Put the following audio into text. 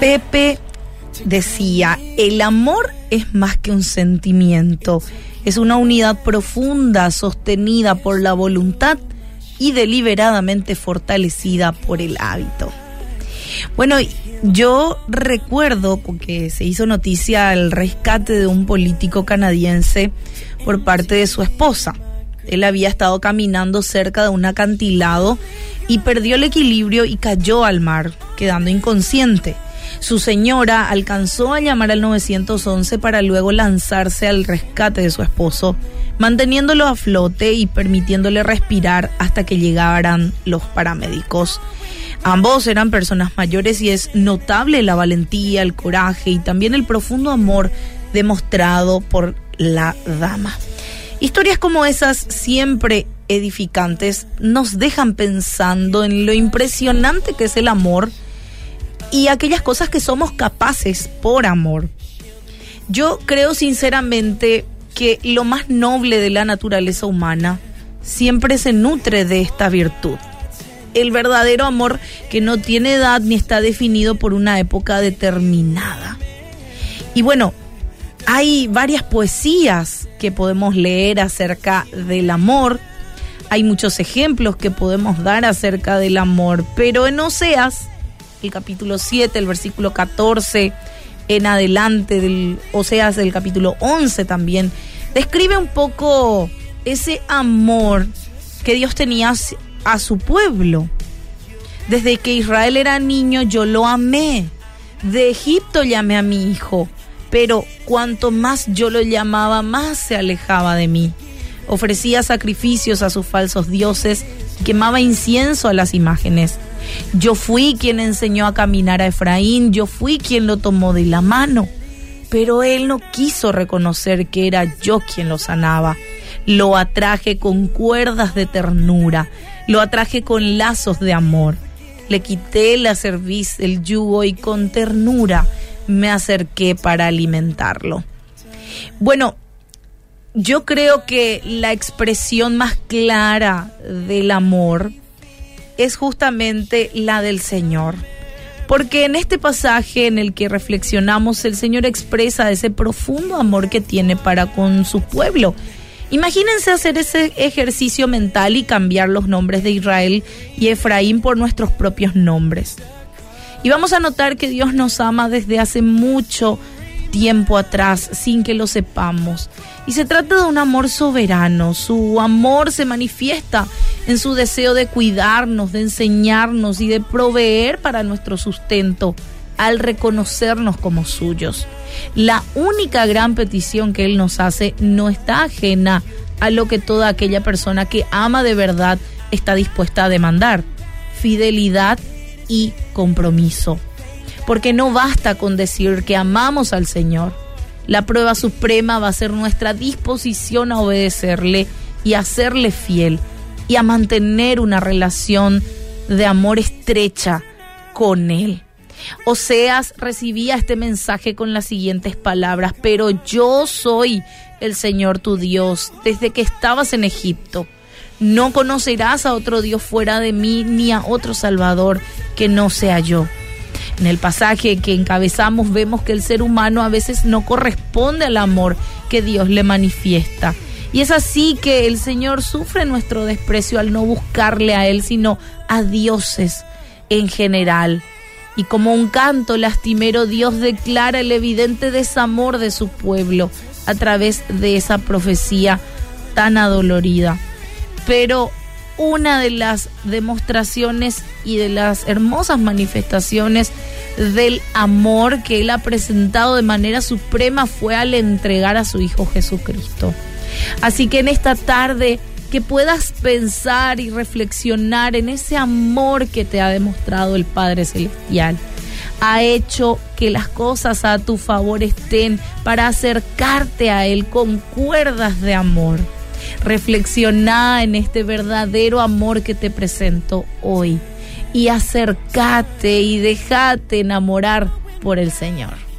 Pepe decía, el amor es más que un sentimiento, es una unidad profunda sostenida por la voluntad y deliberadamente fortalecida por el hábito. Bueno, yo recuerdo que se hizo noticia el rescate de un político canadiense por parte de su esposa. Él había estado caminando cerca de un acantilado y perdió el equilibrio y cayó al mar, quedando inconsciente. Su señora alcanzó a llamar al 911 para luego lanzarse al rescate de su esposo, manteniéndolo a flote y permitiéndole respirar hasta que llegaran los paramédicos. Ambos eran personas mayores y es notable la valentía, el coraje y también el profundo amor demostrado por la dama. Historias como esas, siempre edificantes, nos dejan pensando en lo impresionante que es el amor y aquellas cosas que somos capaces por amor. Yo creo sinceramente que lo más noble de la naturaleza humana siempre se nutre de esta virtud. El verdadero amor que no tiene edad ni está definido por una época determinada. Y bueno, hay varias poesías que podemos leer acerca del amor. Hay muchos ejemplos que podemos dar acerca del amor, pero en Oseas el capítulo 7, el versículo 14 en adelante, del, o sea, del capítulo 11 también, describe un poco ese amor que Dios tenía a su pueblo. Desde que Israel era niño yo lo amé. De Egipto llamé a mi hijo, pero cuanto más yo lo llamaba, más se alejaba de mí. Ofrecía sacrificios a sus falsos dioses quemaba incienso a las imágenes. Yo fui quien enseñó a caminar a Efraín, yo fui quien lo tomó de la mano, pero él no quiso reconocer que era yo quien lo sanaba. Lo atraje con cuerdas de ternura, lo atraje con lazos de amor. Le quité la cerviz, el yugo y con ternura me acerqué para alimentarlo. Bueno, yo creo que la expresión más clara del amor es justamente la del Señor. Porque en este pasaje en el que reflexionamos, el Señor expresa ese profundo amor que tiene para con su pueblo. Imagínense hacer ese ejercicio mental y cambiar los nombres de Israel y Efraín por nuestros propios nombres. Y vamos a notar que Dios nos ama desde hace mucho tiempo atrás sin que lo sepamos. Y se trata de un amor soberano. Su amor se manifiesta en su deseo de cuidarnos, de enseñarnos y de proveer para nuestro sustento al reconocernos como suyos. La única gran petición que Él nos hace no está ajena a lo que toda aquella persona que ama de verdad está dispuesta a demandar. Fidelidad y compromiso porque no basta con decir que amamos al Señor. La prueba suprema va a ser nuestra disposición a obedecerle y a hacerle fiel y a mantener una relación de amor estrecha con Él. Oseas recibía este mensaje con las siguientes palabras, pero yo soy el Señor tu Dios desde que estabas en Egipto. No conocerás a otro Dios fuera de mí ni a otro Salvador que no sea yo. En el pasaje que encabezamos vemos que el ser humano a veces no corresponde al amor que Dios le manifiesta. Y es así que el Señor sufre nuestro desprecio al no buscarle a Él, sino a dioses en general. Y como un canto lastimero, Dios declara el evidente desamor de su pueblo a través de esa profecía tan adolorida. Pero una de las demostraciones y de las hermosas manifestaciones del amor que Él ha presentado de manera suprema fue al entregar a su Hijo Jesucristo. Así que en esta tarde que puedas pensar y reflexionar en ese amor que te ha demostrado el Padre Celestial. Ha hecho que las cosas a tu favor estén para acercarte a Él con cuerdas de amor. Reflexiona en este verdadero amor que te presento hoy y acércate y déjate enamorar por el Señor.